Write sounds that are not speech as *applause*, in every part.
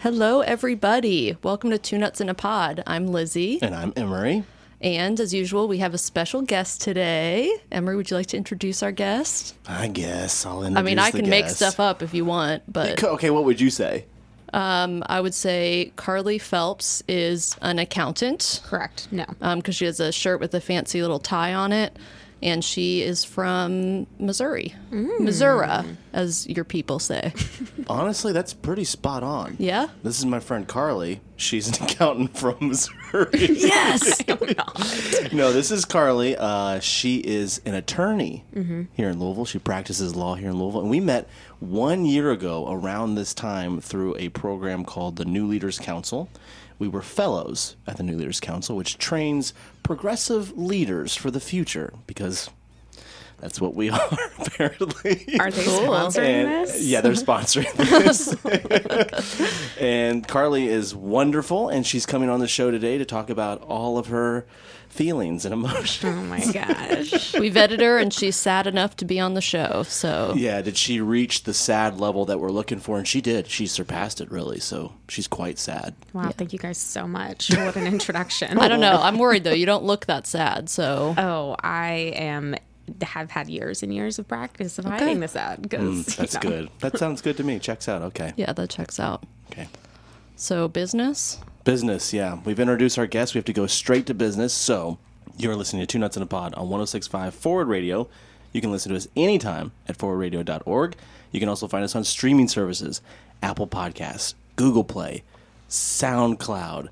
Hello, everybody. Welcome to Two Nuts in a Pod. I'm Lizzie. And I'm Emery. And as usual, we have a special guest today. Emery, would you like to introduce our guest? I guess I'll introduce I mean, I the can make stuff up if you want, but *laughs* Okay, what would you say? Um, I would say Carly Phelps is an accountant Correct. No. Um, because she has a shirt with a fancy little tie on it. And she is from Missouri, Missouri, as your people say. *laughs* Honestly, that's pretty spot on. Yeah? This is my friend Carly. She's an *laughs* accountant from Missouri. *laughs* Yes! no, this is Carly. Uh, she is an attorney Mm-hmm. here in Louisville. She practices law here in Louisville. And we met one year ago around this time through a program called the New Leaders Council. We were fellows at the New Leaders Council, which trains progressive leaders for the future because that's what we *laughs* are, apparently. Are they Cool. sponsoring And- uh, this? Yeah, they're sponsoring *laughs* this. and Carly is wonderful, and she's coming on the show today to talk about all of her feelings and emotions. Oh my gosh. we vetted her, and she's sad enough to be on the show. So Yeah, did she reach the sad level that we're looking for? And she did. She surpassed it, really. So she's quite sad. Wow. Thank you guys so much. *laughs* What an introduction. I don't know. I'm worried though. You don't look that sad. So Oh, I am. Have had years and years of practice of hiding this out because hmm, That's *laughs* good. That sounds good to me. Checks out. Okay. yeah, that checks out. Okay. So business. Business, yeah. We've introduced our guests. We have to go straight to business. So you're listening to Two Nuts in a Pod on 1065 Forward Radio. You can listen to us anytime at forwardradio.org. You can also find us on streaming services Apple Podcasts, Google Play, SoundCloud,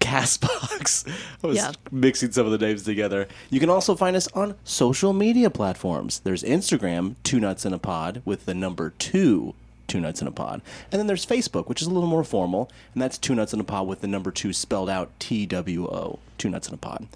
Castbox. *laughs* I was Yeah. mixing some of the names together. You can also find us on social media platforms. There's Instagram, Two Nuts in a Pod, with the number two, Two Nuts in a Pod. And then there's Facebook, which is a little more formal, and that's Two Nuts in a Pod with the number two spelled out T W O, Two Nuts in a Pod.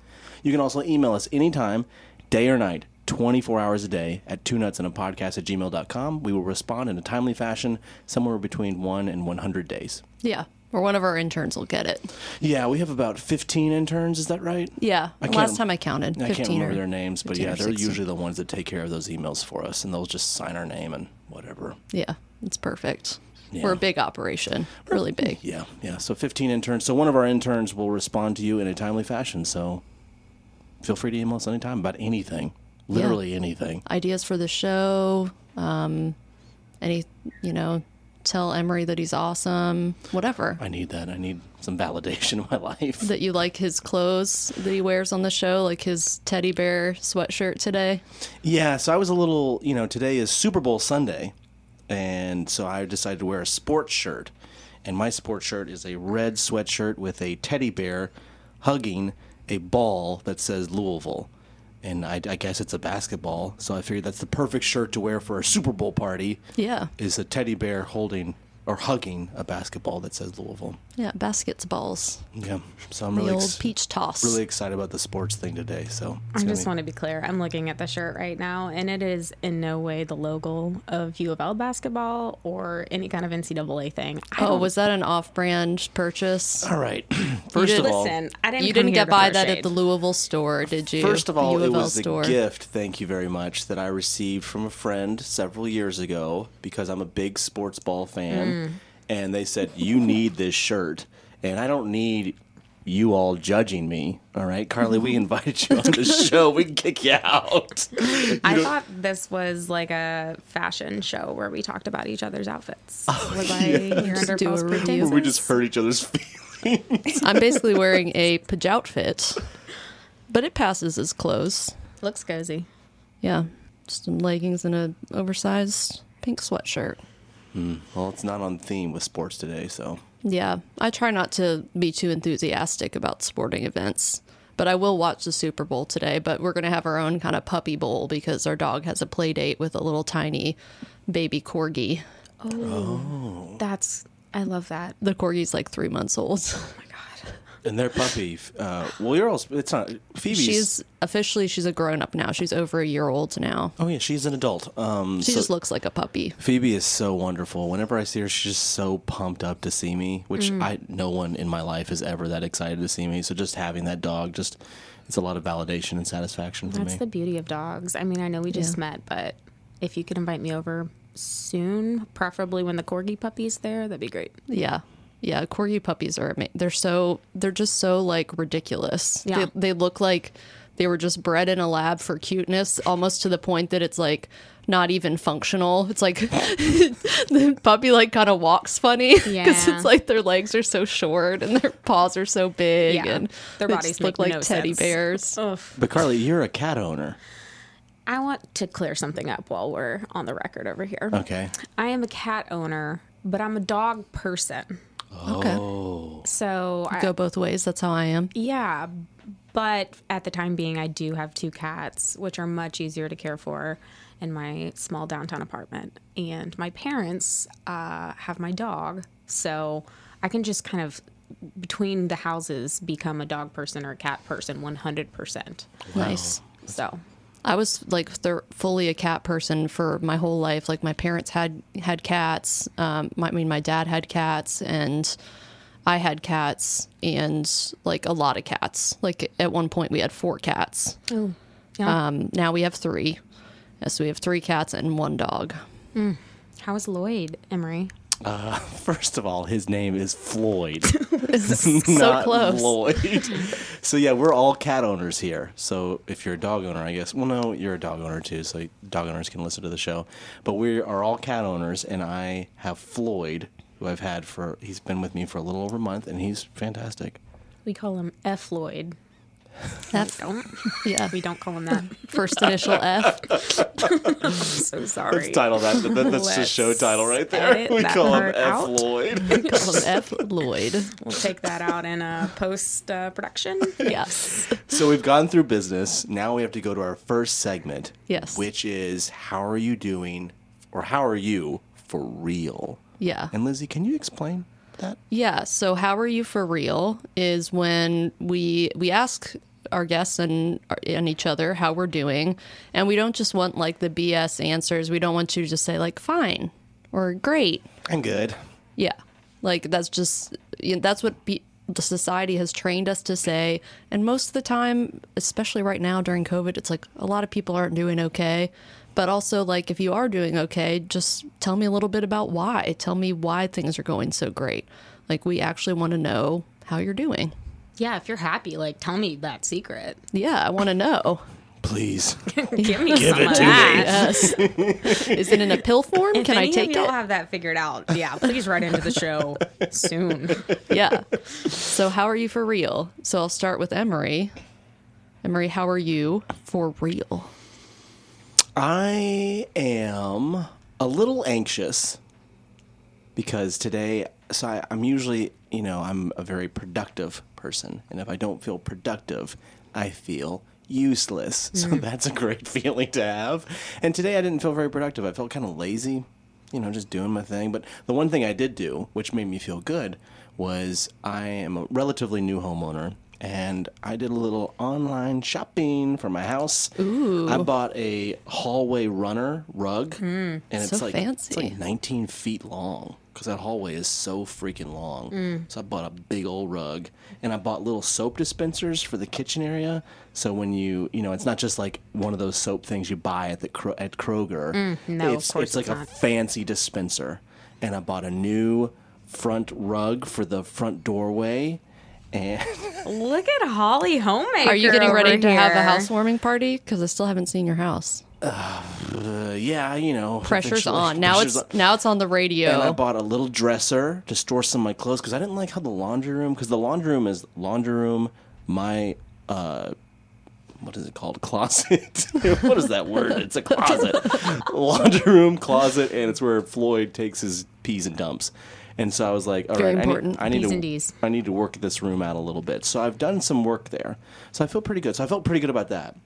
You can also email us anytime, day or night, 24 hours a day at two nuts in a podcast at gmail.com. We will respond in a timely fashion, somewhere between one and 100 days. Yeah, or one of our interns will get it. Yeah, we have about 15 interns, is that right? Yeah. I last time I counted, I 15 can't remember or their names, but yeah, they're 16. usually the ones that take care of those emails for us, and they'll just sign our name and whatever. Yeah, it's perfect. Yeah. We're a big operation, really big. Yeah, yeah. So 15 interns. So one of our interns will respond to you in a timely fashion. So feel free to email us anytime about anything, literally anything. Ideas for the show. Um, any, you know, tell Emery that he's awesome. Whatever. I need that. I need some validation in my life. That you like his clothes that he wears on the show, like his teddy bear sweatshirt today. Yeah, so I was a little, you know, today is Super Bowl Sunday, and so I decided to wear a sports shirt. And my sports shirt is a red sweatshirt with a teddy bear hugging a ball that says Louisville. And I, I guess it's a basketball, so I figured that's the perfect shirt to wear for a Super Bowl party. Yeah. Is a teddy bear holding or hugging a basketball that says Louisville. Yeah, baskets balls. Yeah, so I'm The really old ex- peach toss. really excited about the sports thing today. So I just be- want to be clear. I'm looking at the shirt right now, and it is in no way the logo of U of L basketball or any kind of NCAA thing. I Oh, was that an off-brand purchase? all right. *clears throat* First did- of all, listen? I didn't. You didn't get to by throw that at the Louisville store, did you? First of all, it of L was a gift, thank you very much, that I received from a friend several years ago because I'm a big sports ball fan. Mm. And they said, You need this shirt. And I don't need you all judging me. All right, Carly, we *laughs* invited you on the show. We can kick you out. *laughs* I thought this was like a fashion show where we talked about each other's outfits. was I here under do a false review. pretenses? we just hurt each other's feelings. I'm basically wearing a pajout pajoutfit, but it passes as clothes. looks cozy. Yeah, just some leggings and a oversized pink sweatshirt. Hmm. Well, it's not on theme with sports today, so. Yeah, I try not to be too enthusiastic about sporting events, but I will watch the Super Bowl today. But we're gonna have our own kind of puppy bowl because our dog has a play date with a little tiny baby corgi. Oh, oh. that's. I love that. The corgi's like three months old. *laughs* Oh my god. And their puppy, uh, well, you're all, it's not, Phoebe's. she's officially she's a grown up now. She's over a year old now. Oh, yeah, she's an adult. Um, She so- just looks like a puppy. Phoebe is so wonderful. Whenever I see her, she's just so pumped up to see me, which Mm. I no one in my life is ever that excited to see me. So just having that dog, just it's a lot of validation and satisfaction for That's me. That's the beauty of dogs. I mean, I know we just Yeah. met, but if you could invite me over soon, preferably when the corgi puppy's there, that'd be great. Yeah. Yeah, corgi puppies are ama- they're so they're just so like ridiculous. Yeah. They, they look like they were just bred in a lab for cuteness, almost to the point that it's like not even functional. It's like *laughs* the puppy like kind of walks funny *laughs* because Yeah. it's like their legs are so short and their paws are so big Yeah. and Their they bodies just look like no teddy sense. bears. Oof. But Carly, you're a cat owner. I want to clear something up while we're on the record over here. Okay. I am a cat owner, but I'm a dog person. Okay, So I, go both ways. That's how I am. Yeah, but at the time being, I do have two cats, which are much easier to care for in my small downtown apartment. And my parents uh, have my dog, so I can just kind of between the houses become a dog person or a cat person 100%. Nice. So, I was like thir- fully a cat person for my whole life. Like my parents had had cats. Um, my, I mean, my dad had cats, and I had cats, and like a lot of cats. Like at one point, we had four cats. oh, yeah. Um, now we have three. Yes, we have three cats and one dog. How is Lloyd, Emery? Uh, *laughs* first of all, his name is Floyd. *laughs* *laughs* so not close. Lloyd. so yeah, we're all cat owners here. So if you're a dog owner, I guess. Well, no, you're a dog owner too. So dog owners can listen to the show. But we are all cat owners, and I have Floyd, who I've had for. He's been with me for a little over a month, and he's fantastic. We call him F. Lloyd. F. Don't Yeah, we don't call him that? first initial F. I'm *laughs* so sorry. Let's title that. that- That's Let's just show title right there. *laughs* We that call him part F. out. Floyd. *laughs* Call him F. Lloyd. We'll take that out in a post uh, production. Yes. So we've gone through business. Now we have to go to our first segment. Yes. Which is how are you doing, or how are you for real? Yeah. And Lizzie, can you explain that? Yeah. So, how are you for real? Is when we we ask our guests and and each other how we're doing, and we don't just want like the BS answers. We don't want you to just say like fine or great. I'm good. Yeah, like that's just you know, that's what be, the society has trained us to say. And most of the time, especially right now during COVID, it's like a lot of people aren't doing okay. But also, like if you are doing okay, just tell me a little bit about why. Tell me why things are going so great. Like we actually want to know how you're doing. Yeah, if you're happy, like tell me that secret. Yeah, I want to know. Please. *laughs* Give me Give some it of to me. that. Yes. Is it in a pill form? If Can I any take of y'all it? have that figured out, yeah, please write into the show soon. *laughs* yeah. So, how are you for real? So, I'll start with Emery. Emery, how are you for real? I am a little anxious because today, so I, I'm usually, you know, I'm a very productive person. And if I don't feel productive, I feel useless. So mm. that's a great *laughs* feeling to have. And today I didn't feel very productive. I felt kind of lazy, you know, just doing my thing. But the one thing I did do, which made me feel good, was I am a relatively new homeowner. And I did a little online shopping for my house. Ooh. I bought a hallway runner rug, mm. and it's So like it's like 19 feet long because that hallway is so freaking long. Mm. So I bought a big old rug, and I bought little soap dispensers for the kitchen area. So when you, you know, it's not just like one of those soap things you buy at the at Kroger. Mm, no, of it's, course it's like it's a fancy dispenser, and I bought a new front rug for the front doorway. And Look at Holly Homemaker. Are you getting ready over to have a housewarming party? Because I still haven't seen your house. Uh, yeah, you know, Pressure's on. Now pressure's it's now it's on the radio. And I bought a little dresser to store some of my clothes because I didn't like how the laundry room because the laundry room is laundry room, my uh, what is it called? *laughs* Closet. *laughs* what is that word? It's a closet. *laughs* laundry room, closet, and it's where Floyd takes his peas and dumps. And so I was like, all Very right, I need- important. I need, to. I need to work this room out a little bit. So I've done some work there. So I feel pretty good. So I felt pretty good about that.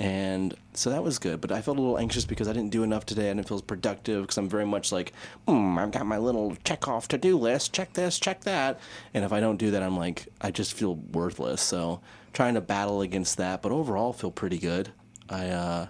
And so that was good, but I felt a little anxious because I didn't do enough today. I didn't feel as productive because I'm very much like, hmm, I've got my little check off to do list, check this, check that. And if I don't do that, I'm like, I just feel worthless. So trying to battle against that, but overall feel pretty good. I, uh,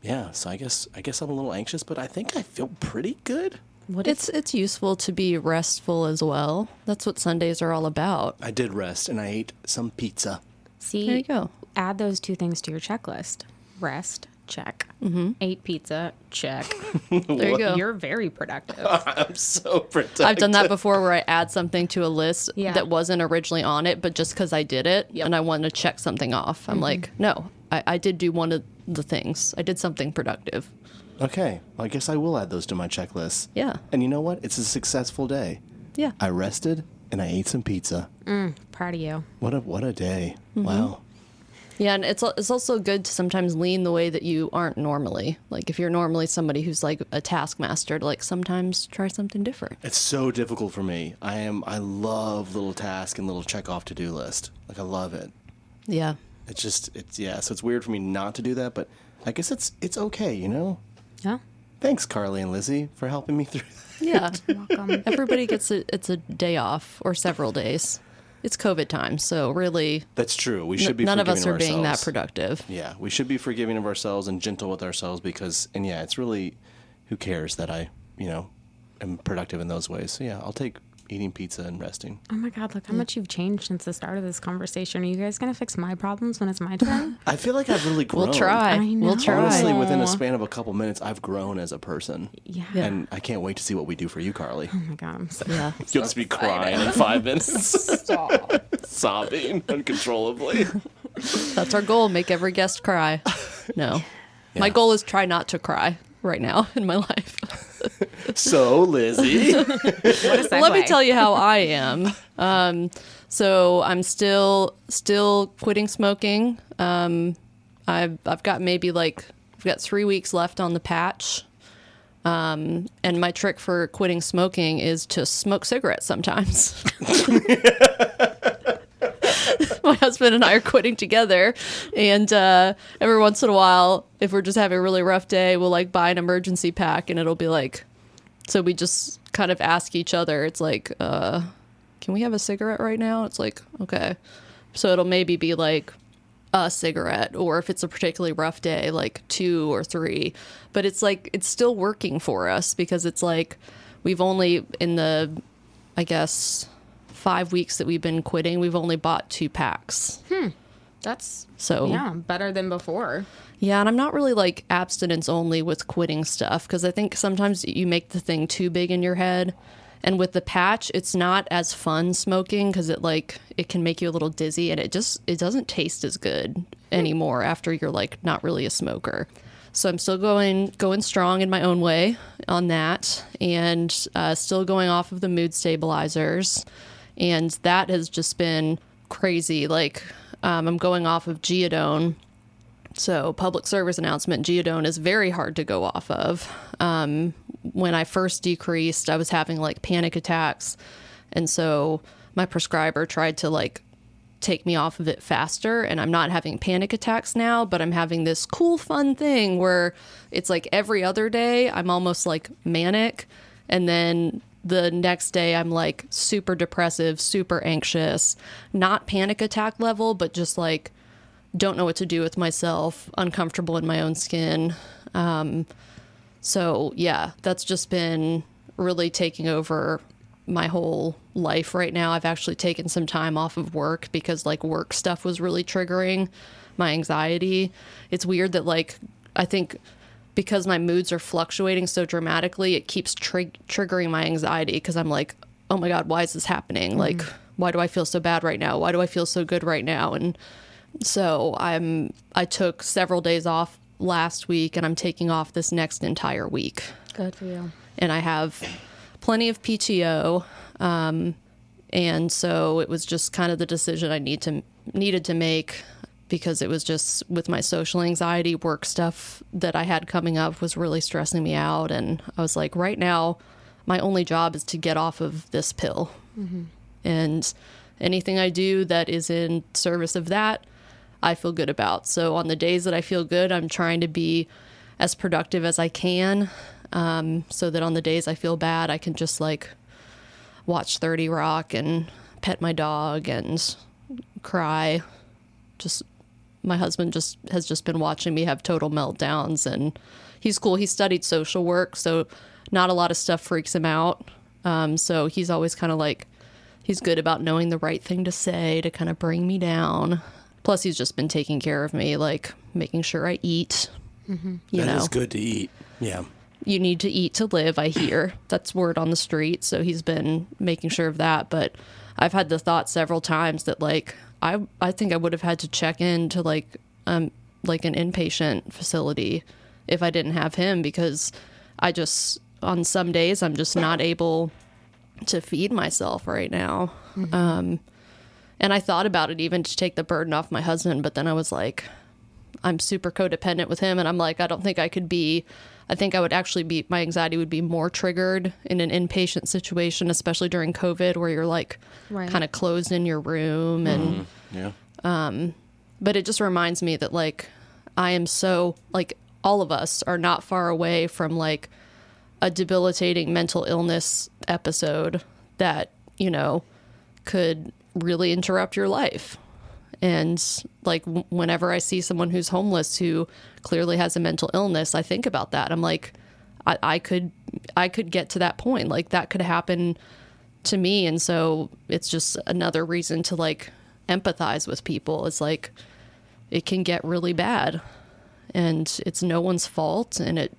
yeah, so I guess I guess I'm a little anxious, but I think I feel pretty good. What if it's it's useful to be restful as well. That's what Sundays are all about. I did rest and I ate some pizza. see? There you go. Add those two things to your checklist: rest check. Mm-hmm. Ate pizza, check. *laughs* There you go. You're very productive. *laughs* I'm so protective. I've done that before where I add something to a list Yeah. that wasn't originally on it, but just because I did it Yep. and I wanted to check something off, I'm like, no, I, I did do one of the things. I did something productive. Okay, well, I guess I will add those to my checklist. Yeah. And you know what? It's a successful day. Yeah. I rested and I ate some pizza. Proud of you. What a what a day! Mm-hmm. Wow. Yeah, and it's it's also good to sometimes lean the way that you aren't normally. Like if you're normally somebody who's like a taskmaster, to like sometimes try something different. It's so difficult for me. I am. I love little task and little check off to do list. Like I love it. Yeah. It's just it's yeah. So it's weird for me not to do that, but I guess it's it's okay. You know. Yeah. Thanks, Carly and Lizzie, for helping me through. Yeah. Welcome. Everybody gets a it's a day off or several days. It's COVID time, so really That's true. We n- should be. none of us are being that productive. Yeah, we should be forgiving of ourselves and gentle with ourselves because, and yeah, it's really, who cares that I, you know, am productive in those ways. So yeah, I'll take eating pizza and resting. Oh my God, look how much you've changed since the start of this conversation. Are you guys going to fix my problems when it's my *laughs* turn? I feel like I've really grown. We'll try. I We'll try. Honestly, within a span of a couple minutes, I've grown as a person. Yeah. Yeah. And I can't wait to see what we do for you, Carly. Oh my God, I'm so Yeah. *laughs* You'll just be crying in five minutes, *laughs* sobbing uncontrollably. That's our goal. Make every guest cry. No. My goal is try not to cry right now in my life. So, Lizzie, *laughs* Let me tell you how I am. Um, so I'm still still quitting smoking. Um, I've I've got maybe like I've got three weeks left on the patch. Um, and my trick for quitting smoking is to smoke cigarettes sometimes. *laughs* *laughs* *laughs* my husband and I are quitting together, and uh, every once in a while, if we're just having a really rough day, we'll like buy an emergency pack, and it'll be like so we just kind of ask each other, it's like, uh, can we have a cigarette right now? It's like, okay. So it'll maybe be like a cigarette, or if it's a particularly rough day, like two or three. But it's like, it's still working for us because it's like we've only, in the, I guess, five weeks that we've been quitting, we've only bought two packs. That's So yeah, better than before. yeah, and I'm not really like abstinence only with quitting stuff because I think sometimes you make the thing too big in your head. And with the patch, it's not as fun smoking because it like it can make you a little dizzy and it just it doesn't taste as good anymore after you're like not really a smoker. So I'm still going going strong in my own way on that, and uh, still going off of the mood stabilizers, and that has just been crazy. Like um, I'm going off of Geodon, so, public service announcement Geodon is very hard to go off of. Um, when I first decreased, I was having like panic attacks. And so, my prescriber tried to like take me off of it faster. And I'm not having panic attacks now, but I'm having this cool, fun thing where it's like every other day, I'm almost like manic. And then the next day, I'm like super depressive, super anxious, not panic attack level, but just like don't know what to do with myself, uncomfortable in my own skin. Um, so, yeah, that's just been really taking over my whole life right now. I've actually taken some time off of work because, like, work stuff was really triggering my anxiety. It's weird that, like, I think because my moods are fluctuating so dramatically, it keeps trig- triggering my anxiety because I'm like, oh my God, why is this happening? Like, why do I feel so bad right now? Why do I feel so good right now? And so I'm I took several days off last week and I'm taking off this next entire week. Good for you. And I have plenty of PTO. Um, and so it was just kind of the decision I need to needed to make because it was just with my social anxiety work stuff that I had coming up was really stressing me out and I was like right now my only job is to get off of this pill. And anything I do that is in service of that, I feel good about. So on the days that I feel good, I'm trying to be as productive as I can. Um, so that on the days I feel bad, I can just like watch 30 Rock and pet my dog and cry. Just my husband just has just been watching me have total meltdowns and he's cool. He studied social work, so not a lot of stuff freaks him out. Um, so he's always kind of like he's good about knowing the right thing to say to kind of bring me down. Plus, he's just been taking care of me, like making sure I eat You That know, is good to eat. Yeah. you need to eat to live, I hear. That's word on the street. So he's been making sure of that. But I've had the thought several times that like I I think I would have had to check into like um like an inpatient facility if I didn't have him because I just on some days I'm just not able to feed myself right now. Um and I thought about it even to take the burden off my husband, but then I was like, I'm super codependent with him and I'm like I don't think I could be I think I would actually be my anxiety would be more triggered in an inpatient situation especially during COVID where you're like Right. kind of closed in your room and mm-hmm. Yeah. Um, but it just reminds me that like I am so like all of us are not far away from like a debilitating mental illness episode that, you know, could really interrupt your life. And like whenever I see someone who's homeless who clearly has a mental illness, I think about that. I'm like, I, I could, I could get to that point. Like that could happen to me. And so it's just another reason to like empathize with people. It's like it can get really bad and it's no one's fault. And it,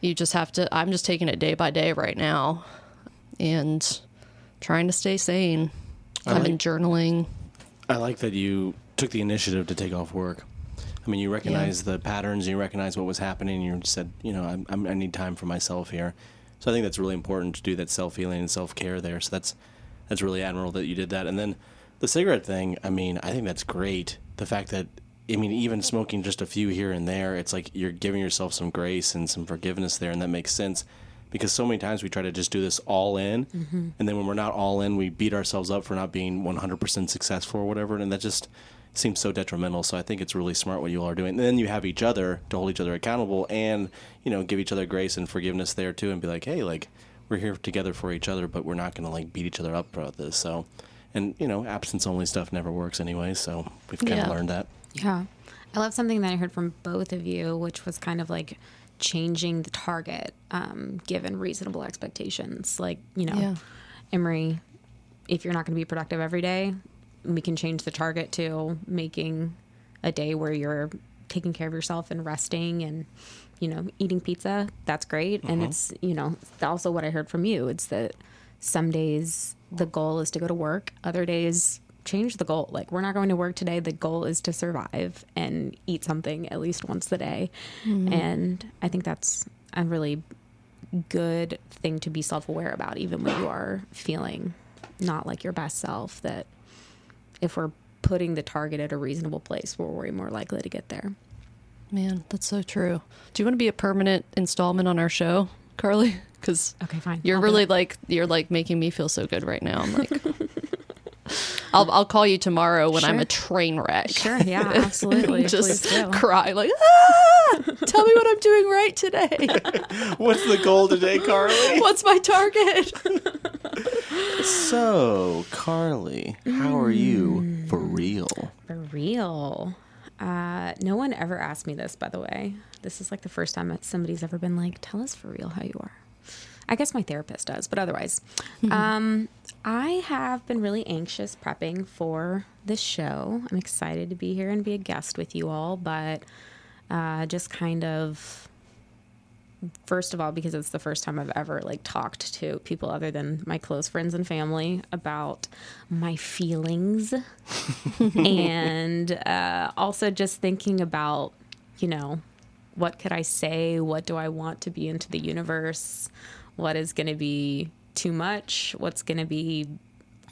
you just have to, I'm just taking it day by day right now and trying to stay sane. I've been journaling. I like that you took the initiative to take off work. I mean, you recognize the patterns, you recognize what was happening, and you said, you know, I'm, I'm, I need time for myself here. So I think that's really important to do that self healing and self care there. So that's that's really admirable that you did that. And then the cigarette thing, I mean, I think that's great. The fact that I mean, even smoking just a few here and there, it's like you're giving yourself some grace and some forgiveness there, and that makes sense. Because so many times we try to just do this all in, mm-hmm. and then when we're not all in, we beat ourselves up for not being 100% successful or whatever, and that just seems so detrimental. So I think it's really smart what you all are doing. And then you have each other to hold each other accountable, and you know, give each other grace and forgiveness there too, and be like, hey, like we're here together for each other, but we're not going to like beat each other up about this. So, and you know, absence only stuff never works anyway. So we've kind of Yeah. learned that. Yeah. I love something that I heard from both of you, which was kind of like changing the target um, given reasonable expectations. Like, you know, Yeah. Emery, if you're not going to be productive every day, we can change the target to making a day where you're taking care of yourself and resting and, you know, eating pizza. That's great. And it's, you know, also what I heard from you. It's that some days the goal is to go to work, other days change the goal. Like we're not going to work today. The goal is to survive and eat something at least once a day. Mm-hmm. And I think that's a really good thing to be self-aware about even when you are feeling not like your best self that if we're putting the target at a reasonable place we're way more likely to get there Man, that's so true. Do you want to be a permanent installment on our show, Carly? *laughs* Because Okay, fine. You're I'll really like you're like making me feel so good right now. I'm like, *laughs* I'll I'll call you tomorrow when I'm a train wreck. sure yeah *laughs* absolutely Just cry like, ah! Tell me what I'm doing right today. *laughs* What's the goal today, Carly? *laughs* What's my target? so, Carly, how are you for real? for real uh, no one ever asked me this by the way this is like the first time that somebody's ever been like tell us for real how you are i guess my therapist does but otherwise. Um, i have been really anxious prepping for this show. I'm excited to be here and be a guest with you all but uh, just kind of first of all because it's the first time i've ever like talked to people other than my close friends and family about my feelings *laughs* and uh, also just thinking about you know what could i say? What do i want to be into the universe? What is going to be too much? What's going to be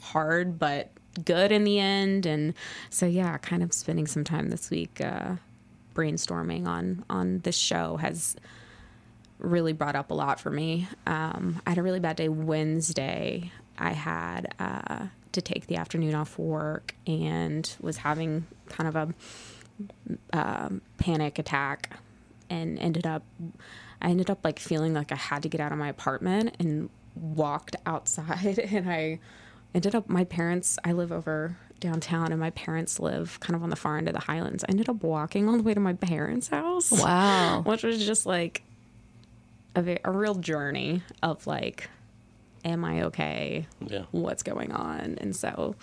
hard but good in the end? And so yeah kind of spending some time this week uh, brainstorming on on this show has really brought up a lot for me. Um, I had a really bad day Wednesday. I had uh, to take the afternoon off work and was having kind of a um, panic attack and ended up I ended up like feeling like I had to get out of my apartment and walked outside *laughs* and I ended up my parents I live over downtown and my parents live kind of on the far end of the highlands. I ended up walking all the way to my parents' house Wow. *laughs* which was just like a, ve- a real journey of like am i okay Yeah. what's going on and so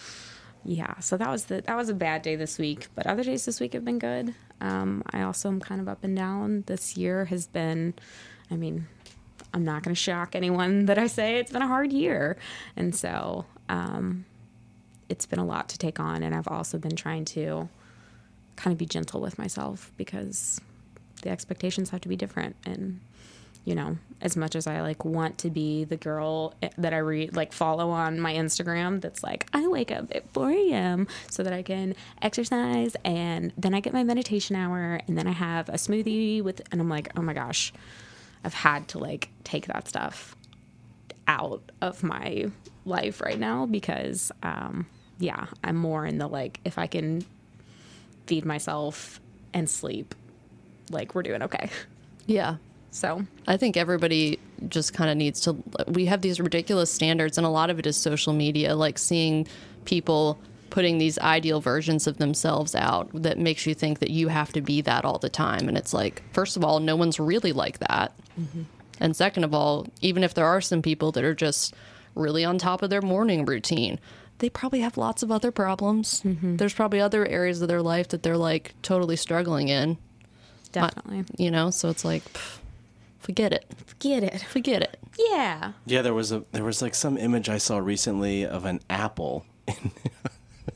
yeah, so that was the that was a bad day this week, but other days this week have been good. Um, I also am kind of up and down. This year has been, I mean, I'm not going to shock anyone that I say it's been a hard year, and so um, it's been a lot to take on. And I've also been trying to kind of be gentle with myself because the expectations have to be different and you know, as much as I like want to be the girl that I read, like follow on my Instagram that's like, I wake up at 4 a.m. so that I can exercise and then I get my meditation hour and then I have a smoothie with, and I'm like, oh my gosh, I've had to like take that stuff out of my life right now because, um, yeah, I'm more in the like, if I can feed myself and sleep, like we're doing okay. Yeah. So I think everybody just kind of needs to. We have these ridiculous standards, and a lot of it is social media, like seeing people putting these ideal versions of themselves out that makes you think that you have to be that all the time. And it's like, first of all, no one's really like that. Mm-hmm. And second of all, even if there are some people that are just really on top of their morning routine, they probably have lots of other problems. Mm-hmm. There's probably other areas of their life that they're like totally struggling in. Definitely. You know, so it's like, pff, forget it. Forget it. Forget it. Yeah. Yeah, there was a there was like some image I saw recently of an apple. *laughs*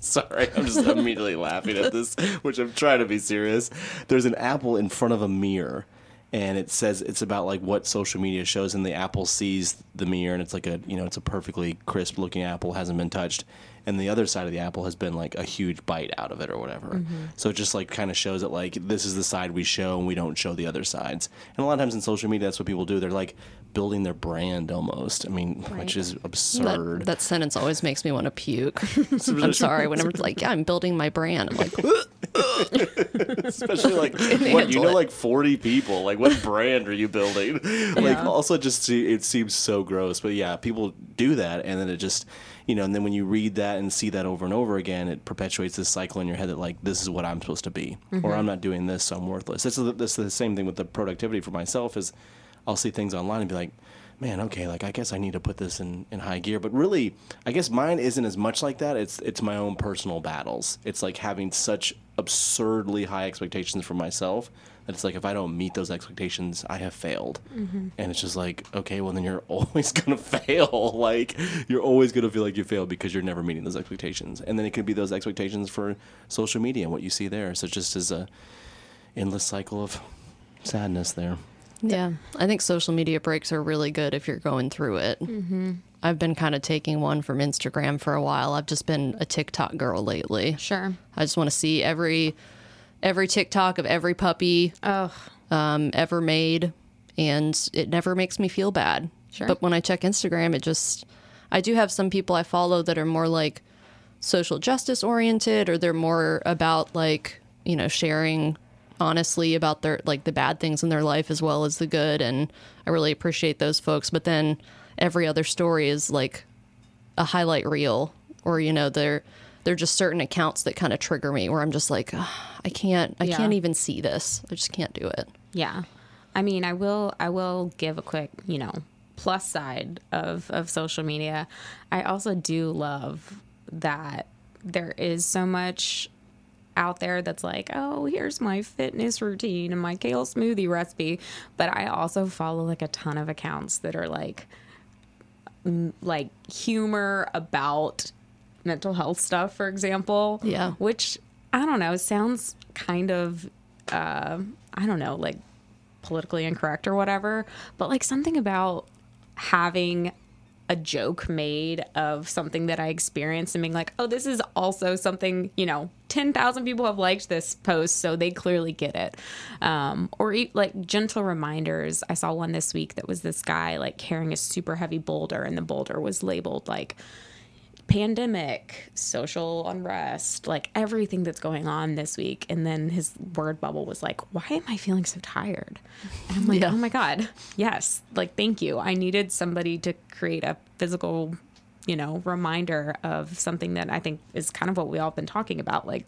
Sorry, I'm just *laughs* immediately laughing at this, which I'm trying to be serious. There's an apple in front of a mirror, and it says it's about like what social media shows, and the apple sees the mirror, and it's like a you know it's a perfectly crisp looking apple, hasn't been touched, and the other side of the apple has been like a huge bite out of it or whatever. Mm-hmm. So it just like kind of shows that like this is the side we show, and we don't show the other sides. And a lot of times in social media, that's what people do. They're like building their brand almost. I mean, right. which is absurd. That, that, sentence always makes me want to puke. *laughs* I'm sorry. Whenever it's like, yeah, I'm building my brand. I'm like, *laughs* especially like *laughs* what you know, it. like 40 people. Like, what brand are you building? Like, yeah. also just see, it seems so gross, but yeah, people do that, and then it just you know, and then when you read that and see that over and over again, it perpetuates this cycle in your head that like this is what I'm supposed to be, mm-hmm. or I'm not doing this, so I'm worthless. This is, this is the same thing with the productivity for myself. Is I'll see things online and be like, man, okay, like I guess I need to put this in, in high gear. But really, I guess mine isn't as much like that. It's it's my own personal battles. It's like having such absurdly high expectations for myself that it's like if I don't meet those expectations, I have failed. Mm-hmm. And it's just like, okay, well then you're *laughs* always gonna fail. *laughs* like you're always gonna feel like you failed because you're never meeting those expectations. And then it could be those expectations for social media and what you see there. So just as a endless cycle of sadness there. Yeah, I think social media breaks are really good if you're going through it. Mm-hmm. I've been kind of taking one from Instagram for a while. I've just been a TikTok girl lately. Sure. I just want to see every every TikTok of every puppy um, ever made, and it never makes me feel bad. Sure. But when I check Instagram, it just I do have some people I follow that are more like social justice oriented, or they're more about like you know sharing honestly about their like the bad things in their life as well as the good and I really appreciate those folks. But then every other story is like a highlight reel or you know they're they're just certain accounts that kind of trigger me where I'm just like I can't I yeah. can't even see this. I just can't do it. Yeah. I mean I will I will give a quick you know plus side of of social media. I also do love that there is so much out there that's like, oh, here's my fitness routine and my kale smoothie recipe. But I also follow like a ton of accounts that are like, like humor about mental health stuff, for example. Yeah. Which I don't know, sounds kind of, uh, I don't know, like politically incorrect or whatever. But like something about having a joke made of something that I experienced and being like, oh, this is also something, you know, 10,000 people have liked this post, so they clearly get it. Um, or like gentle reminders. I saw one this week that was this guy like carrying a super heavy boulder, and the boulder was labeled like, pandemic, social unrest, like everything that's going on this week. And then his word bubble was like, why am I feeling so tired? And I'm like, yeah. oh my God, yes. Like, thank you. I needed somebody to create a physical, you know, reminder of something that I think is kind of what we all been talking about. Like,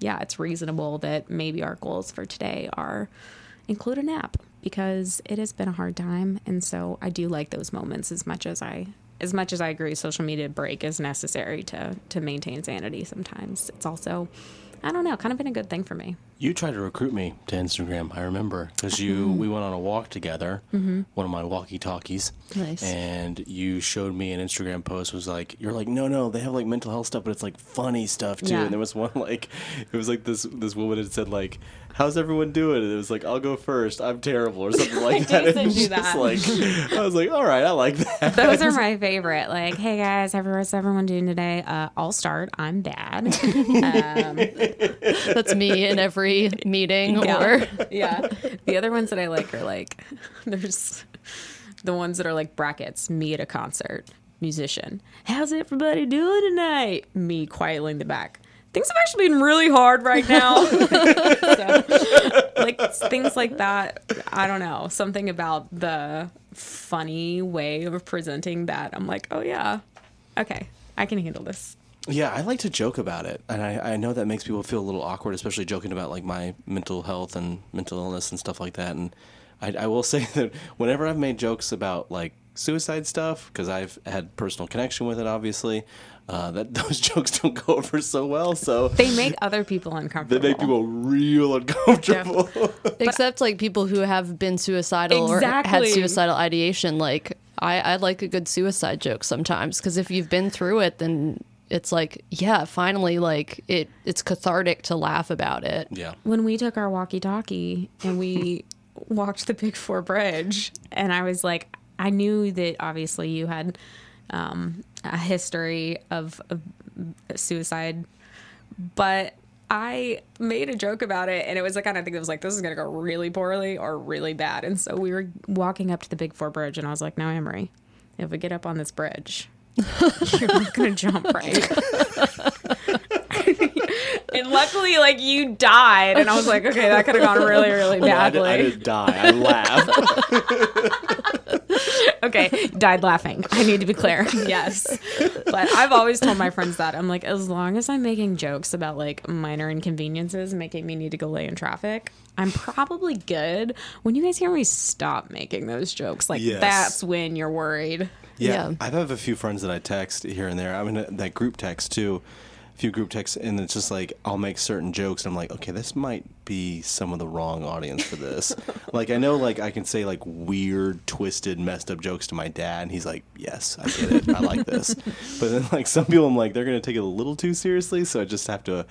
yeah, it's reasonable that maybe our goals for today are include a nap because it has been a hard time. And so I do like those moments as much as I as much as I agree, social media break is necessary to to maintain sanity. Sometimes it's also, I don't know, kind of been a good thing for me. You tried to recruit me to Instagram. I remember because you we went on a walk together, one of my walkie talkies. Nice. And you showed me an Instagram post. Was like you're like no no they have like mental health stuff, but it's like funny stuff too. Yeah. And there was one like it was like this this woman had said like how's everyone doing? And it was like I'll go first. I'm terrible or something like *laughs* that. did It was do that. like I was like all right I like that. Those are *laughs* my favorite. Like, hey guys, how's everyone doing today? Uh, I'll start. I'm bad. *laughs* That's me in every meeting or *laughs* yeah. The other ones that I like are like, *laughs* there's the ones that are like brackets. Me at a concert, musician. How's everybody doing tonight? Me quietly in the back. Things have actually been really hard right *laughs* now. So, like things like that. I don't know. Something about the funny way of presenting that. I'm like, oh yeah, okay, I can handle this. Yeah, I like to joke about it, and I, I know that makes people feel a little awkward, especially joking about like my mental health and mental illness and stuff like that. And I, I will *laughs* say that whenever I've made jokes about like suicide stuff, because I've had personal connection with it, obviously, uh, that *laughs* those jokes don't go over so well. So They make other people uncomfortable. they make people real uncomfortable. *laughs* except like people who have been suicidal or had suicidal ideation. Like I, I like a good suicide joke sometimes because if you've been through it, then it's like yeah, finally like it it's cathartic to laugh about it. yeah. when we took our walkie-talkie and we *laughs* walked the Big Four Bridge, and I was like, I knew that obviously you had um, a history of, of suicide, but I made a joke about it, and it was the kind of thing that was like, this is gonna go really poorly or really bad. And so we were walking up to the Big Four Bridge, and I was like, now Emery, if we get up on this bridge, *laughs* you're not gonna jump *laughs* right. and luckily, like you died, and I was like, okay, that could have gone really, really *laughs* No, I, did, badly. I didn't die. I laughed. okay, died laughing. I need to be clear. Yes. But I've always told my friends that. I'm like, as long as I'm making jokes about like minor inconveniences making me need to go lay in traffic, I'm probably good. When you guys hear me stop making those jokes, like Yes. that's when you're worried. Yeah, Yeah. I have a few friends that I text here and there. I'm in a, uh, that group text too, a few group texts, and it's just like I'll make certain jokes. And I'm like, okay, this might be some of the wrong audience for this. *laughs* like I know, like I can say like weird, twisted, messed up jokes to my dad, and he's like, yes, I get it, I like this. *laughs* But then like some people, I'm like, they're gonna take it a little too seriously, so I just have to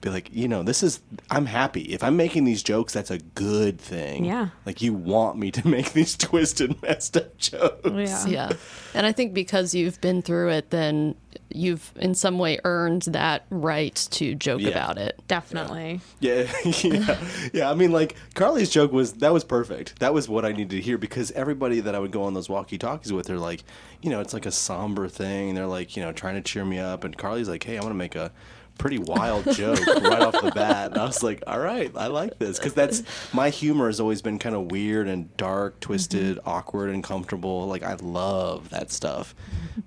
be like, you know, this is. I'm happy if I'm making these jokes. That's a good thing. Yeah. Like you want me to *laughs* make these twisted, messed up jokes. Yeah. Yeah. And I think because you've been through it, then you've in some way earned that right to joke Yeah. about it. Definitely. Yeah, yeah, *laughs* yeah. I mean, like Carly's joke was that was perfect. That was what I needed to hear because everybody that I would go on those walkie talkies with, they're like, you know, it's like a somber thing. And they're like, you know, trying to cheer me up. And Carly's like, hey, I want to make a pretty wild joke *laughs* right off the bat. And I was like, all right, I like this because that's my humor has always been kind of weird and dark, twisted, mm-hmm. awkward, and comfortable. Like I love that stuff.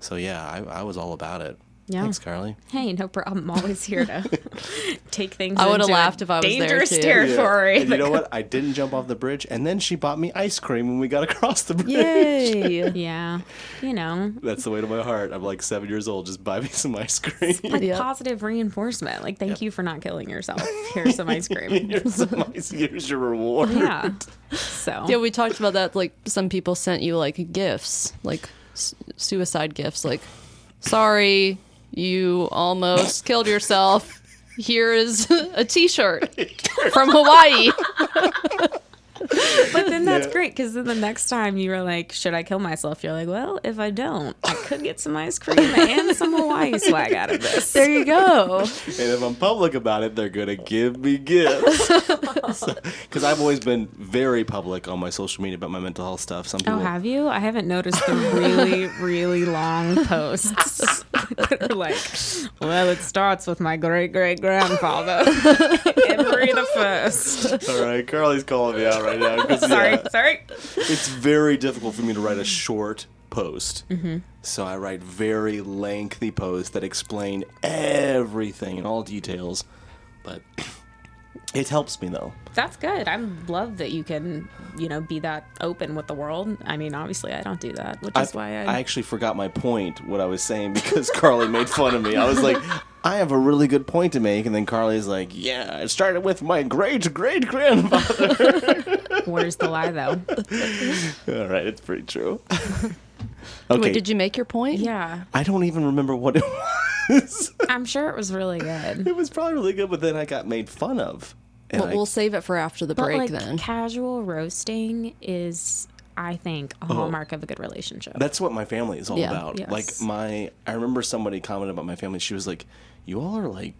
So yeah, I, I was all about it. Yeah. Thanks, Carly. Hey, no problem. I'm always here to *laughs* take things. I would've laughed if I was there, dangerous too. territory. And you know what? I didn't jump off the bridge, and then she bought me ice cream when we got *laughs* across the bridge. Yay. *laughs* Yeah, you know, That's the way to my heart. I'm like seven years old. Just buy me some ice cream. like Yeah. positive reinforcement. Like, thank you for not killing yourself. Here's some ice cream. here's, some ice, here's your reward. yeah. So Yeah, we talked about that. Like some people sent you like gifts, like s- suicide gifts. Like, sorry, you almost killed yourself. Here is a T-shirt from Hawaii. but then that's Yeah. great because then the next time you were like, should I kill myself? You're like, well, if I don't, I could get some ice cream and some Hawaii swag out of this. There you go. And if I'm public about it, they're gonna give me gifts. *laughs* Because I've always been very public on my social media about my mental health stuff. Some oh, people, Oh, have you? I haven't noticed the really, really long posts *laughs* that are like, well, it starts with my great great grandfather, *laughs* Henry the First. all right, Carly's calling me out right now. Sorry, yeah, sorry. it's very difficult for me to write a short post. Mm-hmm. So I write very lengthy posts that explain everything in all details. But It helps me though. That's good. I love that you can, you know, be that open with the world. I mean, obviously, I don't do that, which is why I. I actually forgot my point, what I was saying, because *laughs* Carly made fun of me. I was like, I have a really good point to make. And then Carly's like, Yeah, it started with my great great grandfather. *laughs* Where's the lie, though? *laughs* All right, it's pretty true. Wait, Okay. did you make your point? Yeah, I don't even remember what it was. *laughs* I'm sure it was really good. it was probably really good, but then I got made fun of. And Well, I- we'll save it for after the But break like then. casual roasting is, I think, a oh. hallmark of a good relationship. That's what my family is all Yeah. about. Yes. Like my, I remember somebody commented about my family. She was like, "You all are like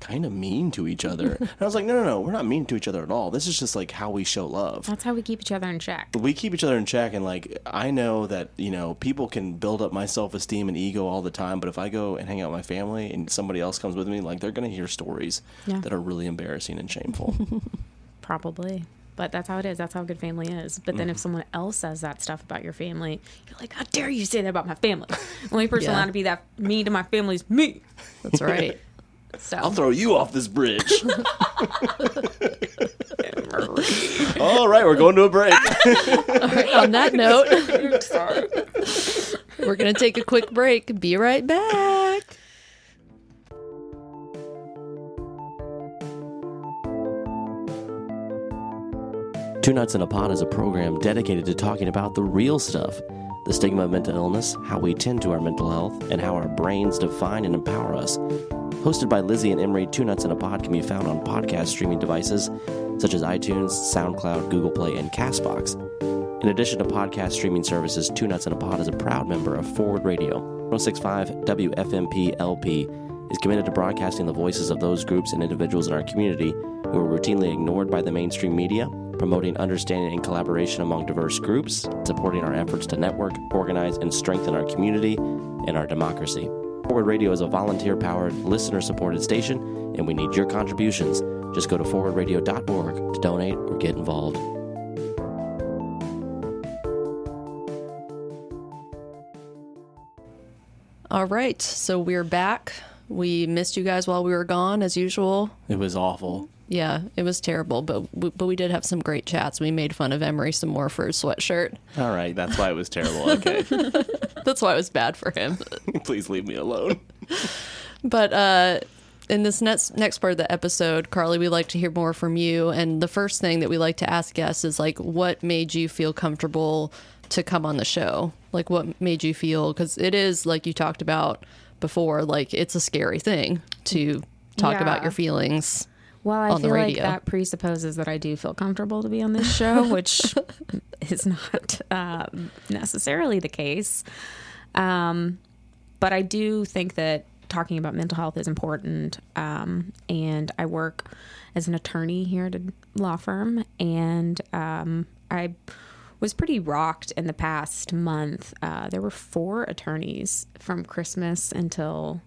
kind of mean to each other." *laughs* and I was like, "No, no, no, we're not mean to each other at all. This is just like how we show love. That's how we keep each other in check. We keep each other in check, and like I know that you know people can build up my self esteem and ego all the time, but if I go and hang out with my family and somebody else comes with me, like they're gonna hear stories Yeah. that are really embarrassing and shameful. *laughs* Probably. But that's how it is. That's how a good family is. But Mm. then if someone else says that stuff about your family, you're like, how dare you say that about my family? The only person Yeah. allowed to be that mean to my family is me. That's right. *laughs* So I'll throw you off this bridge. *laughs* *laughs* all right, we're going to a break. On that *laughs* note, we're going to take a quick break. Be right back. Two Nuts in a Pod is a program dedicated to talking about the real stuff the stigma of mental illness, how we tend to our mental health, and how our brains define and empower us. Hosted by Lizzie and Emery, Two Nuts in a Pod can be found on podcast streaming devices such as iTunes, SoundCloud, Google Play, and Castbox. In addition to podcast streaming services, Two Nuts in a Pod is a proud member of Forward Radio. 1065 WFMP LP is committed to broadcasting the voices of those groups and individuals in our community who are routinely ignored by the mainstream media, promoting understanding and collaboration among diverse groups, supporting our efforts to network, organize, and strengthen our community and our democracy. Forward Radio is a volunteer powered, listener supported station, and we need your contributions. Just go to forwardradio.org to donate or get involved. All right. So we're back. We missed you guys while we were gone, as usual. It was awful. Yeah, it was terrible, but we, but we did have some great chats. We made fun of Emery some more for his sweatshirt. All right, that's why it was terrible. Okay. *laughs* That's why it was bad for him. *laughs* Please leave me alone. *laughs* But uh, in this next next part of the episode, Carly, we like to hear more from you. And the first thing that we like to ask guests is like, what made you feel comfortable to come on the show? Like, what made you feel? Because it is like you talked about before. Like, it's a scary thing to talk about your feelings. Well, I feel like that presupposes that I do feel comfortable to be on this show, which *laughs* is not uh, necessarily the case. Um, but I do think that talking about mental health is important. Um, and I work as an attorney here at a law firm, and um, I was pretty rocked in the past month. Uh, there were four attorneys from Christmas until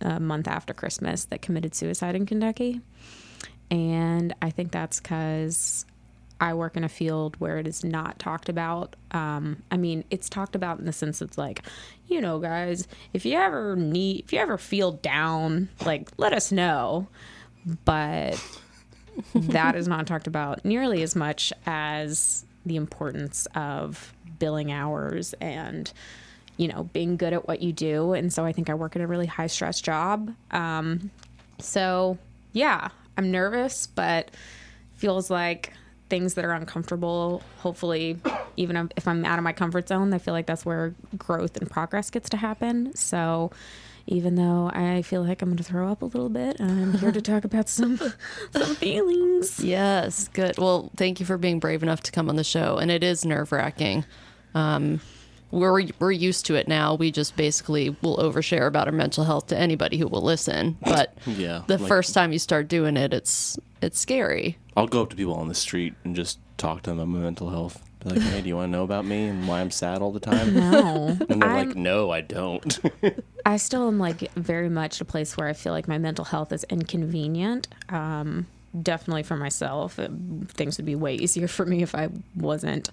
a month after Christmas that committed suicide in Kentucky. And I think that's because I work in a field where it is not talked about. Um, I mean, it's talked about in the sense it's like, you know, guys, if you ever need, if you ever feel down, like, let us know. But *laughs* that is not talked about nearly as much as the importance of billing hours and you know being good at what you do and so i think i work in a really high stress job um, so yeah i'm nervous but feels like things that are uncomfortable hopefully even if i'm out of my comfort zone i feel like that's where growth and progress gets to happen so even though i feel like i'm going to throw up a little bit i'm here to talk about some *laughs* some feelings Yes, good. Well, thank you for being brave enough to come on the show. And it is nerve wracking. Um, we're we're used to it now. We just basically will overshare about our mental health to anybody who will listen. But *laughs* Yeah, the like- first time you start doing it, it's it's scary. I'll go up to people on the street and just talk to them about my mental health. Be like, hey, do you want to know about me and why I'm sad all the time? no *laughs* And they're I'm- like, no, I don't. *laughs* I still am like very much at a place where I feel like my mental health is inconvenient. Um, definitely for myself, things would be way easier for me if I wasn't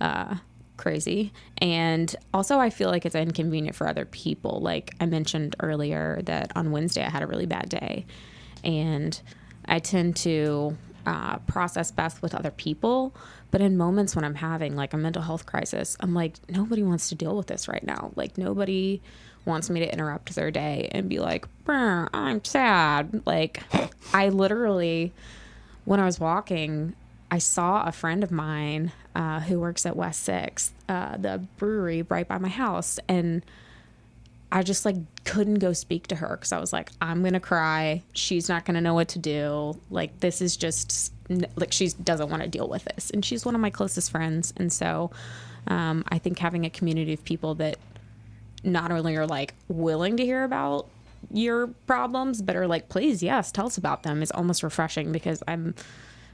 uh, crazy. And also, I feel like it's inconvenient for other people. Like I mentioned earlier, that on Wednesday I had a really bad day, and I tend to uh, process best with other people. But in moments when I'm having like a mental health crisis, I'm like, nobody wants to deal with this right now. Like, nobody wants me to interrupt their day and be like, "Brr, I'm sad. Like, I literally, when I was walking, I saw a friend of mine uh, who works at West Six, uh, the brewery right by my house, and I just like couldn't go speak to her because I was like, I'm gonna cry. She's not gonna know what to do. Like this is just like she doesn't want to deal with this, and she's one of my closest friends, and so um, I think having a community of people that not only are like willing to hear about your problems, but are like, please, yes, tell us about them is almost refreshing because I'm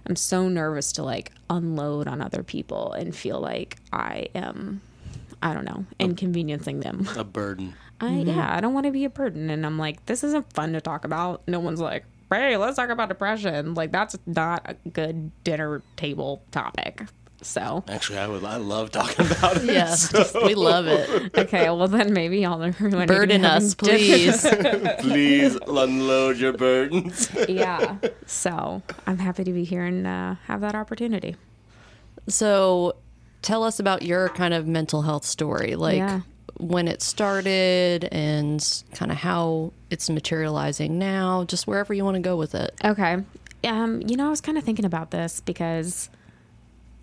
I'm so nervous to like unload on other people and feel like I am I don't know, inconveniencing them. A burden. I mm-hmm. yeah, I don't want to be a burden and I'm like, this isn't fun to talk about. No one's like, hey, let's talk about depression. Like that's not a good dinner table topic. So Actually, I would. I love talking about it. Yes, we love it. okay, well then maybe y'all are going to Burden us, *laughs* please. *laughs* Please unload your burdens. *laughs* yeah. So I'm happy to be here and uh, have that opportunity. So, tell us about your kind of mental health story, like Yeah. when it started and kind of how it's materializing now, just wherever you want to go with it. Okay. Um, you know, I was kind of thinking about this because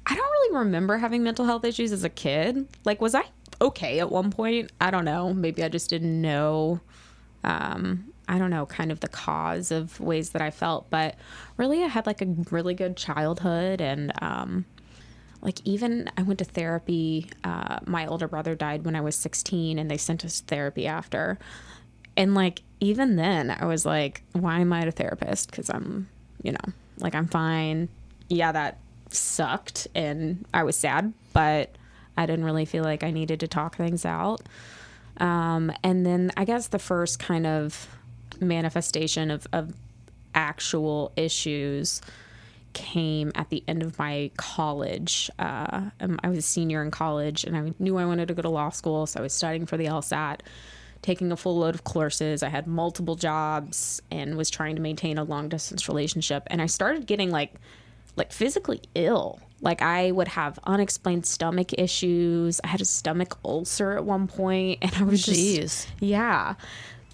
I don't really remember having mental health issues as a kid. Like, was I okay at one point? I don't know. Maybe I just didn't know. Um, I don't know, kind of the cause of ways that I felt, but really, I had like a really good childhood, and um, like even I went to therapy. Uh, my older brother died when I was 16, and they sent us therapy after. And like even then, I was like, why am I a therapist? Because I'm, you know, like I'm fine. Yeah, that sucked, and I was sad, but I didn't really feel like I needed to talk things out. Um, and then I guess the first kind of manifestation of, of actual issues came at the end of my college. Uh, um, I was a senior in college and I knew I wanted to go to law school, so I was studying for the LSAT, taking a full load of courses. I had multiple jobs and was trying to maintain a long distance relationship. And I started getting like, like physically ill. Like I would have unexplained stomach issues. I had a stomach ulcer at one point, and I was just yeah.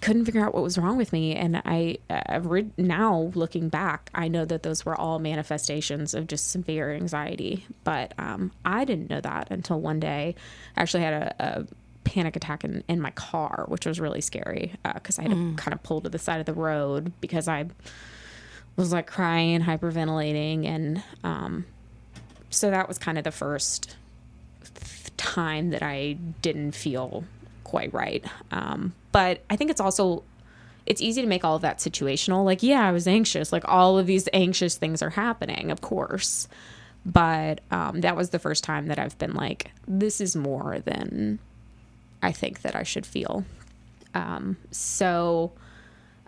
Couldn't figure out what was wrong with me and i uh, re- now looking back i know that those were all manifestations of just severe anxiety. But um, i didn't know that until one day. I actually had a, a panic attack in, in my car which was really scary uh, because i had to mm. kind of pull to the side of the road because i was like crying and hyperventilating and um, so that was kind of the first time that I didn't feel quite right. Um, but I think it's also it's easy to make all of that situational. Like, yeah, I was anxious. Like all of these anxious things are happening, of course. But um, that was the first time that I've been like, this is more than I think that I should feel. Um, so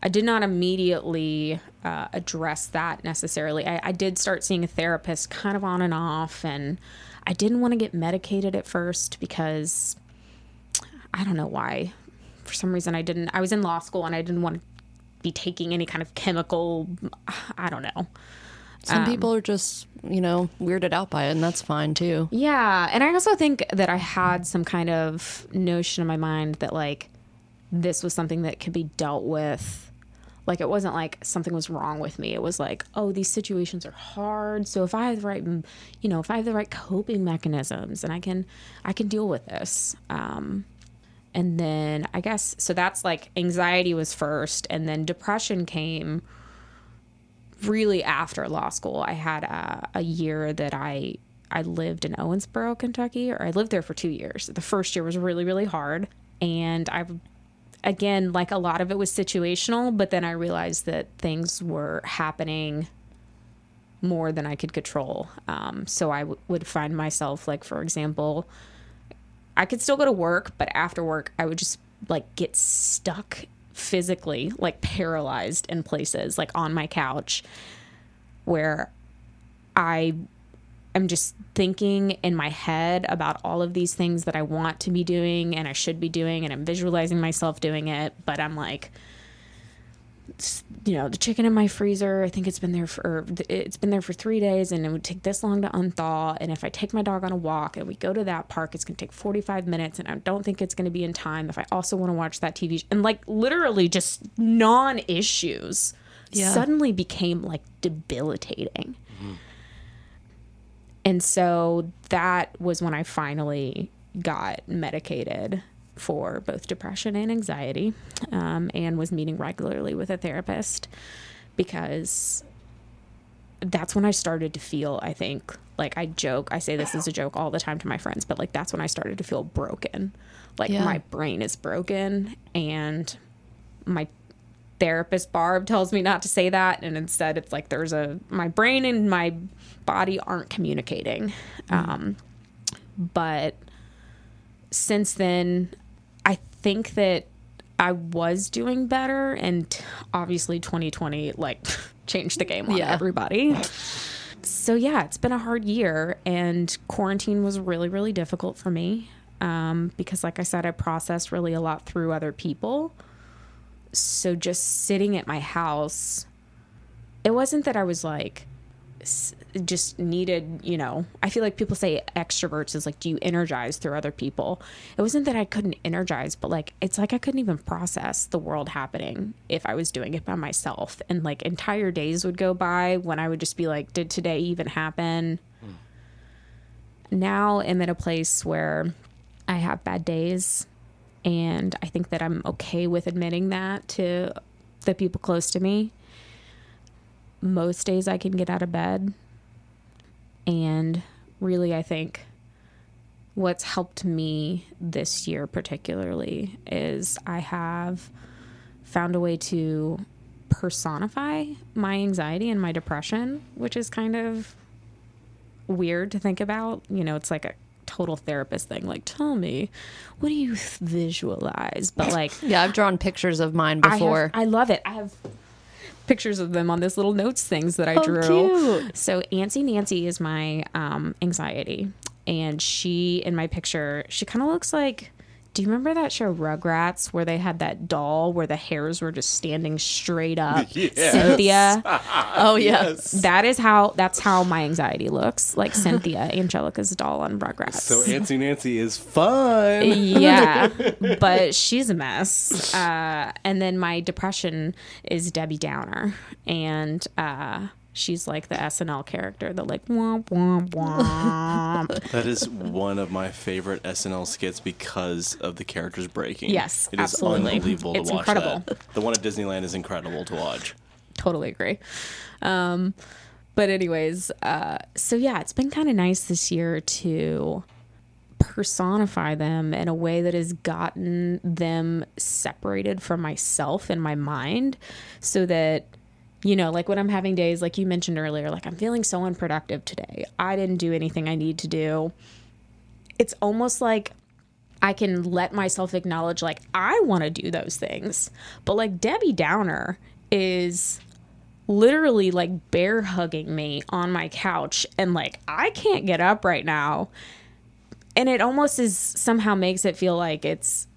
I did not immediately uh, address that necessarily. I, I did start seeing a therapist kind of on and off, and I didn't want to get medicated at first because I don't know why. For some reason, I didn't. I was in law school and I didn't want to be taking any kind of chemical. I don't know. Some people are just, you know, weirded out by it, and that's fine too. Yeah, and I also think that I had some kind of notion in my mind that like this was something that could be dealt with. Like it wasn't like something was wrong with me. It was like, oh, these situations are hard. So if I have the right, you know, if I have the right coping mechanisms, and I can, I can deal with this. Um, and then I guess so. That's like anxiety was first, and then depression came really after law school. I had a, a year that I I lived in Owensboro, Kentucky, or I lived there for two years. The first year was really really hard, and I again like a lot of it was situational, but then I realized that things were happening more than I could control. Um, so I w- would find myself like, for example, I could still go to work, but after work, I would just like get stuck physically, like paralyzed in places, like on my couch, where I am just thinking in my head about all of these things that I want to be doing and I should be doing, and I'm visualizing myself doing it, but I'm like, you know, the chicken in my freezer, I think it's been there for it's been there for three days and it would take this long to unthaw. And if I take my dog on a walk and we go to that park, it's going to take 45 minutes and I don't think it's going to be in time if I also want to watch that TV. sh- And like literally just non issues Yeah. suddenly became like debilitating. Mm-hmm. And so that was when I finally got medicated for both depression and anxiety um, and was meeting regularly with a therapist because that's when I started to feel, I think, like I joke, I say this as a joke all the time to my friends, but like that's when I started to feel broken. Like Yeah. my brain is broken and my therapist Barb tells me not to say that and instead it's like there's a my brain and my body aren't communicating. Um but since then I think that I was doing better and obviously 2020 like *laughs* changed the game on Yeah. everybody. So yeah, it's been a hard year and quarantine was really really difficult for me. Um, because like I said I processed really a lot through other people so just sitting at my house it wasn't that i was like just needed you know i feel like people say extroverts is like do you energize through other people? It wasn't that i couldn't energize but like it's like i couldn't even process the world happening if i was doing it by myself. And like entire days would go by when i would just be like did today even happen? Hmm. Now i'm in a place where i have bad days and I think that I'm okay with admitting that to the people close to me. Most days I can get out of bed. And really, I think what's helped me this year, particularly, is I have found a way to personify my anxiety and my depression, which is kind of weird to think about. You know, it's like a total therapist thing. Like, tell me, what do you visualize? But *laughs* like, Yeah, I've drawn pictures of mine I, have- before. I love it. I have pictures of them on this little notes things that I Oh, drew. cute. So Antsy Nancy is my um, anxiety, and she in my picture, she kind of looks like. Do you remember that show Rugrats where they had that doll where the hairs were just standing straight up? *laughs* Yes. Cynthia. *laughs* oh yeah. That is how that's how my anxiety looks. Like Cynthia, *laughs* Angelica's doll on Rugrats. So Antsy Nancy is fun. yeah, but she's a mess. Uh, and then my depression is Debbie Downer, and uh, she's like the SNL character, the like womp womp womp. *laughs* That is one of my favorite SNL skits because of the characters breaking. Yes, it is absolutely. unbelievable It's to watch incredible. that. The one at Disneyland is incredible to watch. totally agree. Um, but anyways, uh, so yeah, it's been kind of nice this year to personify them in a way that has gotten them separated from myself and my mind so that you know like when i'm having days like you mentioned earlier like i'm feeling so unproductive today i didn't do anything i need to do it's almost like I can let myself acknowledge like I want to do those things. But like Debbie Downer is literally like bear hugging me on my couch and like I can't get up right now. And it almost is somehow makes it feel like it's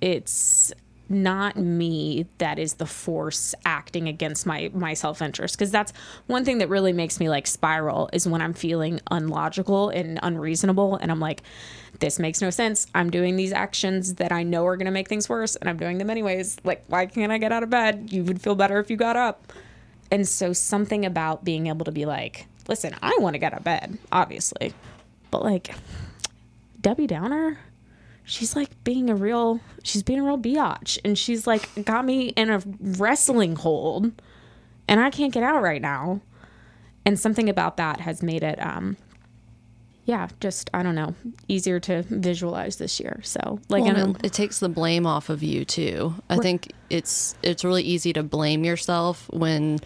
it's not me that is the force acting against my my self-interest. Because that's one thing that really makes me like spiral is when i'm feeling unlogical and unreasonable and i'm like this makes no sense. I'm doing these actions that i know are going to make things worse and i'm doing them anyways. Like why can't i get out of bed? You would feel better if you got up. And so something about being able to be like listen i want to get out of bed obviously. But like debbie downer she's like being a real she's being a real biatch and she's like got me in a wrestling hold and i can't get out right now. And something about that has made it um yeah just i don't know easier to visualize this year. So like Well, in and it, it takes the blame off of you too. I think it's it's really easy to blame yourself when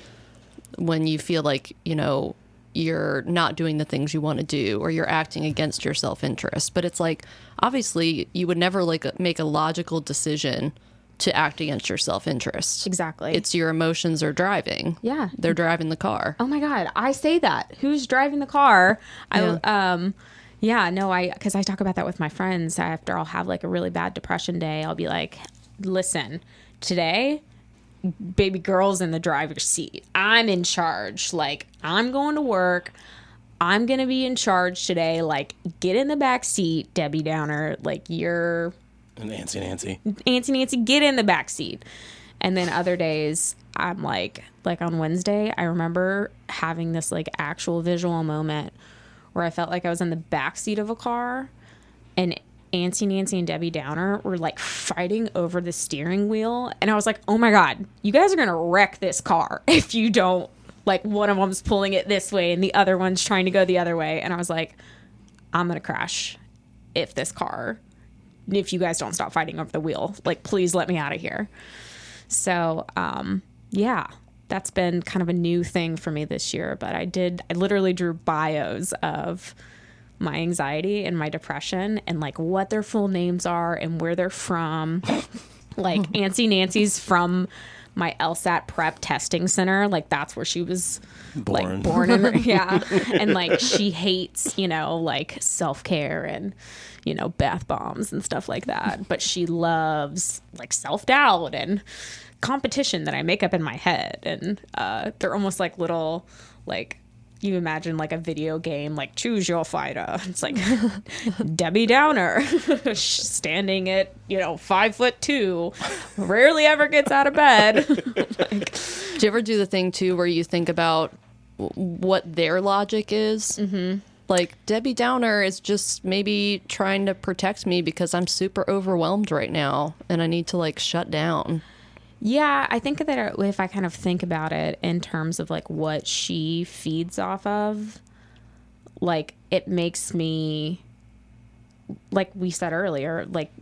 when you feel like you know you're not doing the things you want to do or you're acting against your self-interest. But it's like obviously you would never like make a logical decision to act against your self-interest. exactly It's your emotions are driving. Yeah. They're driving the car. Oh my god, I say that. Who's driving the car? I um yeah, no, I cuz I talk about that with my friends after I'll have like a really bad depression day. I'll be like, "Listen, today baby girl's in the driver's seat. I'm in charge. Like, I'm going to work. I'm going to be in charge today. Like, get in the back seat, Debbie Downer. Like, you're And Nancy, Nancy. Nancy Nancy, get in the back seat. And then other days, I'm like, like on Wednesday, I remember having this like actual visual moment where I felt like I was in the back seat of a car and Antsy Nancy and Debbie Downer were like fighting over the steering wheel. And I was like, oh my God, you guys are going to wreck this car *laughs* if you don't. Like, one of them's pulling it this way and the other one's trying to go the other way. And I was like, I'm going to crash if this car if you guys don't stop fighting over the wheel. Like, please let me out of here. So, um, yeah, that's been kind of a new thing for me this year. But I did, I literally drew bios of my anxiety and my depression and like what their full names are and where they're from. *laughs* like, *laughs* Antsy Nancy's from my LSAT prep testing center. Like, that's where she was Born. like born in *laughs* yeah and like she hates you know like self-care and you know bath bombs and stuff like that but she loves like self-doubt and competition that i make up in my head and uh they're almost like little like you imagine like a video game like choose your fighter *laughs* it's like debbie downer *laughs* standing at you know five foot two rarely ever gets out of bed *laughs* like, Do you ever do the thing too where you think about what their logic is? Mm-hmm. Like Debbie Downer is just maybe trying to protect me because I'm super overwhelmed right now and I need to like shut down. Yeah, I think that if I kind of think about it in terms of like what she feeds off of, like it makes me, like we said earlier, like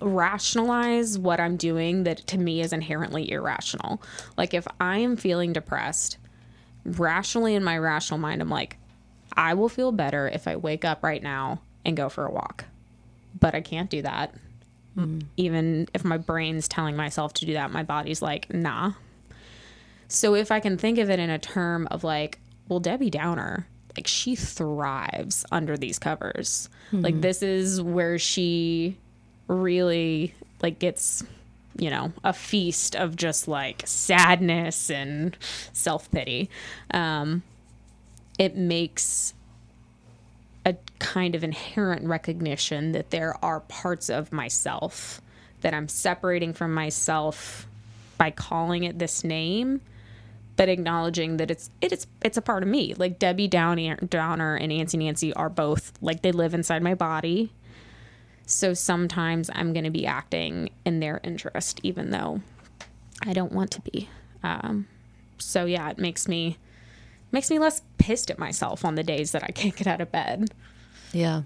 rationalize what I'm doing that to me is inherently irrational. Like if I am feeling depressed, rationally in my rational mind, I'm like, I will feel better if I wake up right now and go for a walk. But I can't do that even if my brain's telling myself to do that, my body's like, nah. So if I can think of it in a term of like, well, Debbie Downer, like she thrives under these covers. Like this is where she really like gets, you know, a feast of just like sadness and self-pity. Um it makes a kind of inherent recognition that there are parts of myself that I'm separating from myself by calling it this name, but acknowledging that it's it is it's a part of me. Like Debbie Downey, Downer and Antsy Nancy are both like they live inside my body. So sometimes I'm going to be acting in their interest, even though I don't want to be. Um, so yeah, it makes me makes me less pissed at myself on the days that I can't get out of bed. Yeah.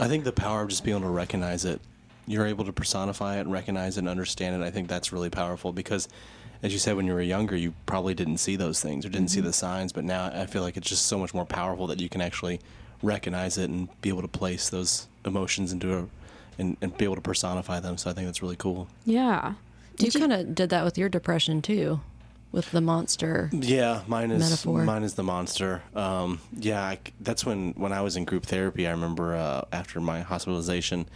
I think the power of just being able to recognize it, you're able to personify it recognize it and understand it. I think that's really powerful because, as you said, when you were younger, you probably didn't see those things or didn't see mm-hmm. the signs. But now I feel like it's just so much more powerful that you can actually recognize it and be able to place those emotions into a, and, and be able to personify them. So I think that's really cool. Yeah. you kind of did that with your depression too, with the monster. Yeah, mine is Metaphor. mine is the monster. Um, yeah, I that's when when I was in group therapy. I remember uh, after my hospitalization,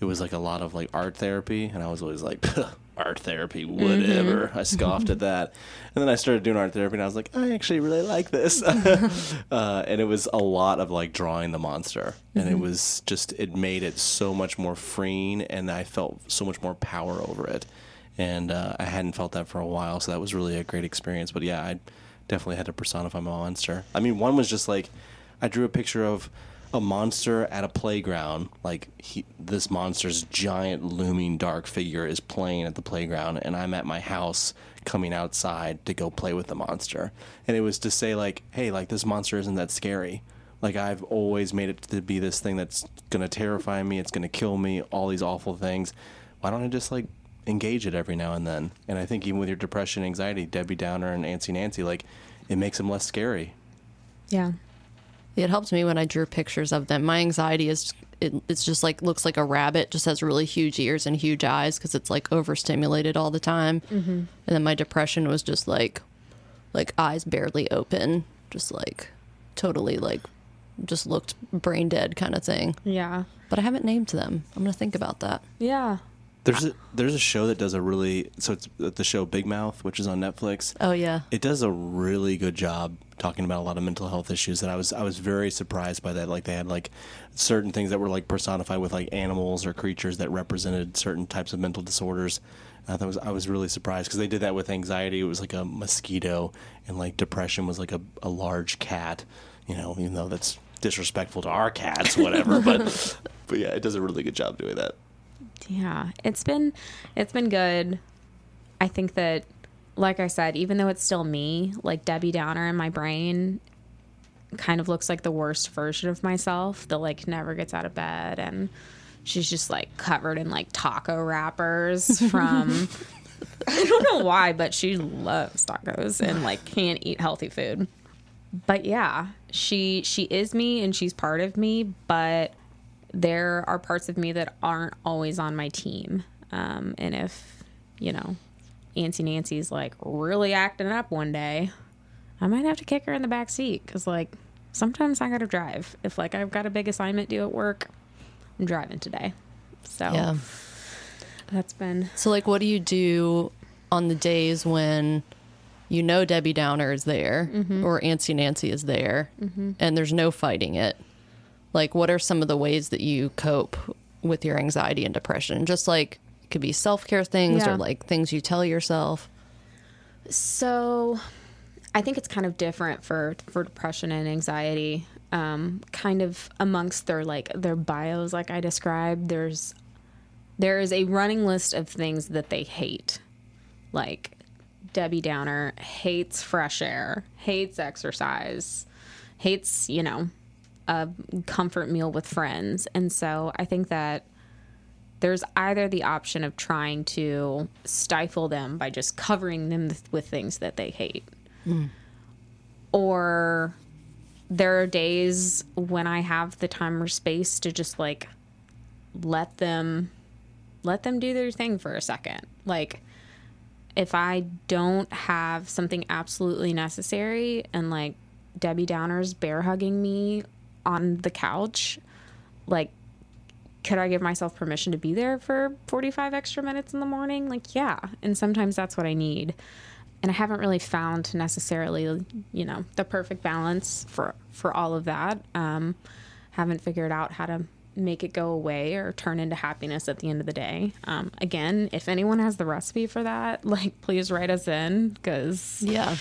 it was like a lot of like art therapy, and I was always like, *laughs* art therapy, whatever. I scoffed at that, and then I started doing art therapy, and I was like, I actually really like this. *laughs* *laughs* uh, and it was a lot of like drawing the monster, and it was just it made it so much more freeing, and I felt so much more power over it and uh, I hadn't felt that for a while, so that was really a great experience. But yeah, I definitely had to personify my monster. I mean, one was just like I drew a picture of a monster at a playground. Like he, this monster's giant looming dark figure is playing at the playground, and I'm at my house coming outside to go play with the monster. And it was to say like, hey, like this monster isn't that scary. Like I've always made it to be this thing that's gonna terrify me. It's gonna kill me. All these awful things. Why don't I just like engage it every now and then? And I think even with your depression, anxiety, Debbie Downer and Nancy Nancy, like it makes them less scary. Yeah. It helps me when I drew pictures of them. My anxiety is it, it's just like looks like a rabbit, just has really huge ears and huge eyes because it's like overstimulated all the time. Mm-hmm. And then my depression was just like like eyes barely open, just like totally like just looked brain dead kind of thing. Yeah. But I haven't named them. I'm gonna think about that. Yeah. There's a there's a show that does a really so it's uh, the show Big Mouth, which is on Netflix. Oh yeah. It does a really good job talking about a lot of mental health issues, and I was I was very surprised by that. Like they had like certain things that were like personified with like animals or creatures that represented certain types of mental disorders. I thought was I was really surprised because they did that with anxiety. It was like a mosquito, and like depression was like a, a large cat. You know, even though that's disrespectful to our cats, whatever. but *laughs* but yeah, it does a really good job doing that. Yeah, it's been it's been good. I think that like I said, even though it's still me, like Debbie Downer in my brain kind of looks like the worst version of myself that like never gets out of bed and she's just like covered in like taco wrappers *laughs* from I don't know why, but she loves tacos and like can't eat healthy food. But yeah, she she is me and she's part of me, but there are parts of me that aren't always on my team. Um, and if, you know, Antsy Nancy's like really acting up one day, I might have to kick her in the back seat because, like, sometimes I got to drive. If, like, I've got a big assignment due at work, I'm driving today. So Yeah. that's been, So like, what do you do on the days when you know Debbie Downer is there or Antsy Nancy is there, and there's no fighting it? Like, what are some of the ways that you cope with your anxiety and depression? Just like it could be self care things Yeah. or like things you tell yourself. So, I think it's kind of different for for depression and anxiety. Um, kind of amongst their like their bios, like I described, there's there is a running list of things that they hate. Like Debbie Downer hates fresh air, hates exercise, hates you know a comfort meal with friends, and so I think that there's either the option of trying to stifle them by just covering them with- with things that they hate. Mm. Or there are days when i have the time or space to just like let them let them do their thing for a second. Like if i don't have something absolutely necessary and like debbie downer's bear hugging me on the couch like could I give myself permission to be there for 45 extra minutes in the morning? Like, yeah. And sometimes that's what I need. And I haven't really found necessarily, you know, the perfect balance for for all of that. Um, haven't figured out how to make it go away or turn into happiness at the end of the day. Um, again, if anyone has the recipe for that, *laughs* like please write us in because Yeah.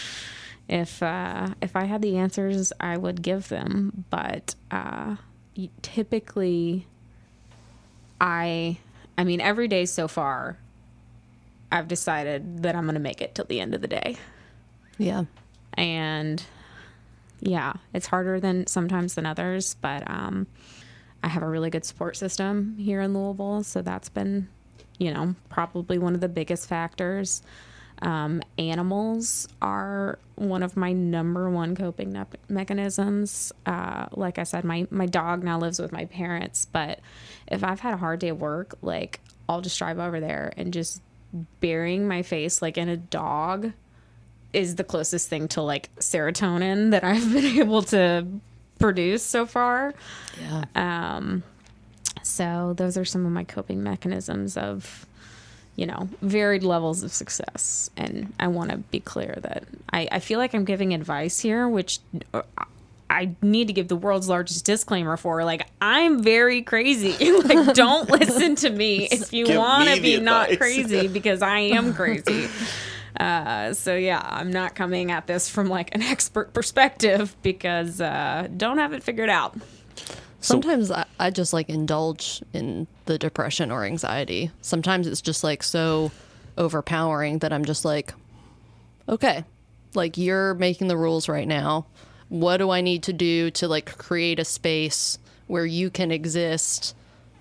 If uh, if I had the answers, I would give them. But uh, typically, I I mean, every day so far, I've decided that I'm going to make it till the end of the day, Yeah. and yeah, it's harder than sometimes than others, but um, I have a really good support system here in Louisville, so that's been, you know, probably one of the biggest factors. Um, animals are one of my number one coping ne- mechanisms. Uh, like I said, my my dog now lives with my parents, but if I've had a hard day at work, like I'll just drive over there and just burying my face like in a dog is the closest thing to like serotonin that I've *laughs* been able to produce so far. Yeah. Um, So those are some of my coping mechanisms of, you know, varied levels of success. And I want to be clear that I, I feel like I'm giving advice here, which uh, I need to give the world's largest disclaimer for. Like, I'm very crazy. *laughs* like, don't *laughs* listen to me if you want to the be not crazy *laughs* because I am crazy. Uh, so yeah, I'm not coming at this from like an expert perspective because uh, don't have it figured out. Sometimes I, I just like indulge in the depression or anxiety. Sometimes it's just like so overpowering that I'm just like, okay, like you're making the rules right now. What do I need to do to like create a space where you can exist?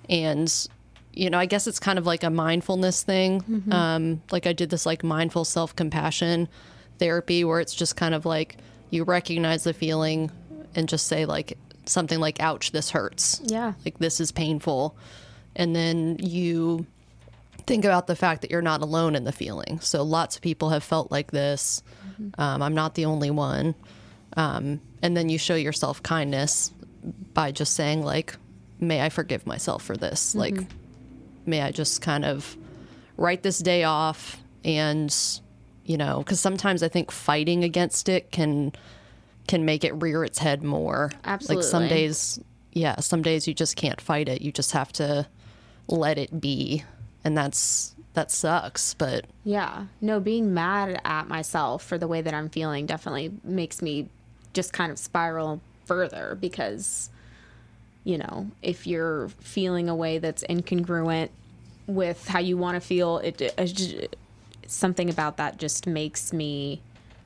And, you know, I guess it's kind of like a mindfulness thing. Um, like I did this like mindful self compassion therapy where it's just kind of like you recognize the feeling and just say like something like ouch this hurts. Yeah. like this is painful. And then you think about the fact that you're not alone in the feeling. So lots of people have felt like this. Um, i'm not the only one. Um, and then you show yourself kindness by just saying like may i forgive myself for this? Like may i just kind of write this day off and you know because sometimes i think fighting against it can can make it rear its head more Absolutely. like some days yeah some days you just can't fight it you just have to let it be and that's that sucks but Yeah. No, being mad at myself for the way that I'm feeling definitely makes me just kind of spiral further because, you know, if you're feeling a way that's incongruent with how you want to feel, it, it, just- something about that just makes me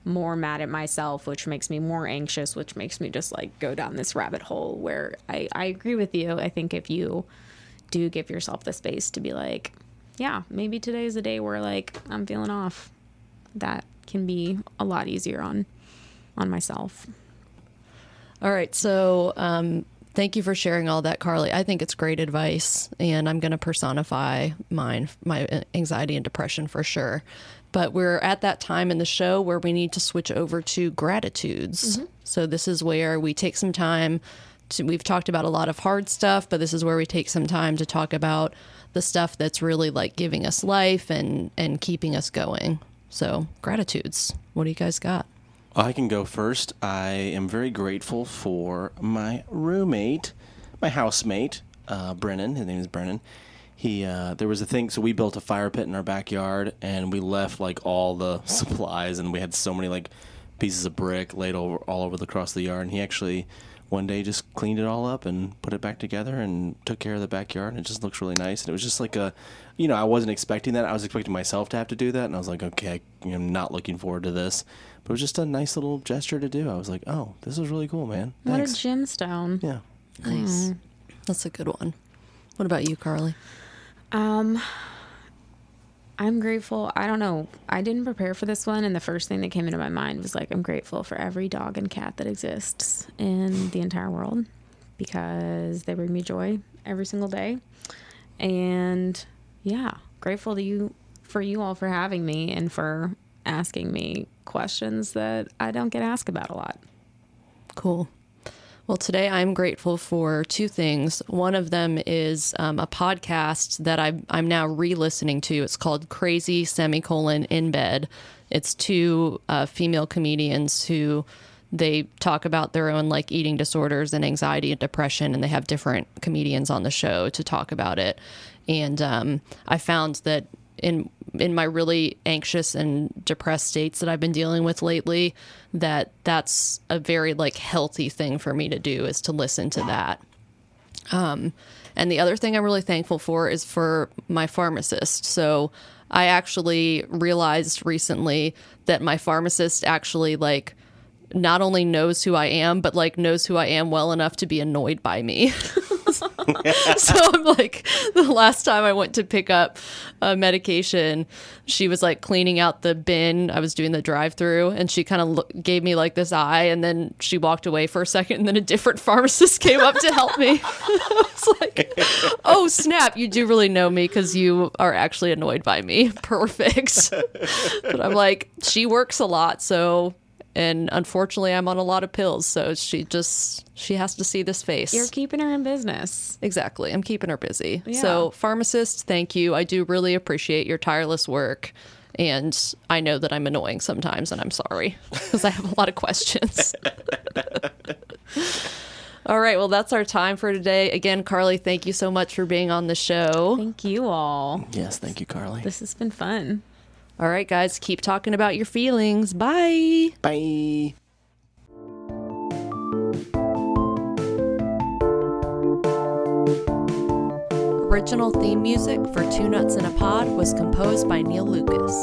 more mad at myself, which makes me more anxious, which makes me just like go down this rabbit hole where I, I agree with you. I think if you do give yourself the space to be like, yeah, maybe today is a day where like I'm feeling off. That can be a lot easier on on myself. All right. So, um, thank you for sharing all that, Carly. I think it's great advice, and I'm going to personify mine, my anxiety and depression for sure. But we're at that time in the show where we need to switch over to gratitudes. So, this is where we take some time. To, we've talked about a lot of hard stuff, but this is where we take some time to talk about the stuff that's really like giving us life and and keeping us going. So, gratitudes. What do you guys got? I can go first. I am very grateful for my roommate, my housemate, uh, Brennan. His name is Brennan. He uh, there was a thing. So we built a fire pit in our backyard, and we left like all the *laughs* supplies, and we had so many like pieces of brick laid over all over the across the yard. And he actually one day just cleaned it all up and put it back together and took care of the backyard, and it just looks really nice. And it was just like a, you know, I wasn't expecting that. I was expecting myself to have to do that, and I was like, okay, I'm not looking forward to this. But it was just a nice little gesture to do. I was like, oh, this is really cool, man. What a gemstone. yeah. Nice. That's a good one. What about you, Carly? Um I'm grateful. I don't know. I didn't prepare for this one and the first thing that came into my mind was like I'm grateful for every dog and cat that exists in the entire world because they bring me joy every single day. And yeah, grateful to you for you all for having me and for asking me questions that I don't get asked about a lot. Cool. Well, today I'm grateful for two things. One of them is um, a podcast that I'm, I'm now re listening to. It's called Crazy Semicolon in Bed. It's two uh, female comedians who they talk about their own like eating disorders and anxiety and depression, and they have different comedians on the show to talk about it. And um, I found that in in my really anxious and depressed states that I've been dealing with lately that that's a very like healthy thing for me to do is to listen to that. Um and the other thing I'm really thankful for is for my pharmacist. So I actually realized recently that my pharmacist actually like not only knows who I am, but like knows who I am well enough to be annoyed by me. *laughs* so I'm like, the last time I went to pick up a medication, she was like cleaning out the bin. I was doing the drive through and she kind of lo- gave me like this eye and then she walked away for a second and then a different *laughs* pharmacist came up to help me. *laughs* I was like, oh, snap. You do really know me because you are actually annoyed by me. Perfect. but I'm like, she works a lot. So and unfortunately i'm on a lot of pills so she just she has to see this face You're keeping her in business. exactly i'm keeping her busy Yeah. so pharmacist thank you i do really appreciate your tireless work and i know that i'm annoying sometimes and i'm sorry *laughs* because i have a lot of questions *laughs* all right well that's our time for today again carly thank you so much for being on the show Thank you all. Yes, thank you, Carly. This has been fun. All right guys keep talking about your feelings bye Bye. Original theme music for Two Nuts in a Pod was composed by Neil Lucas.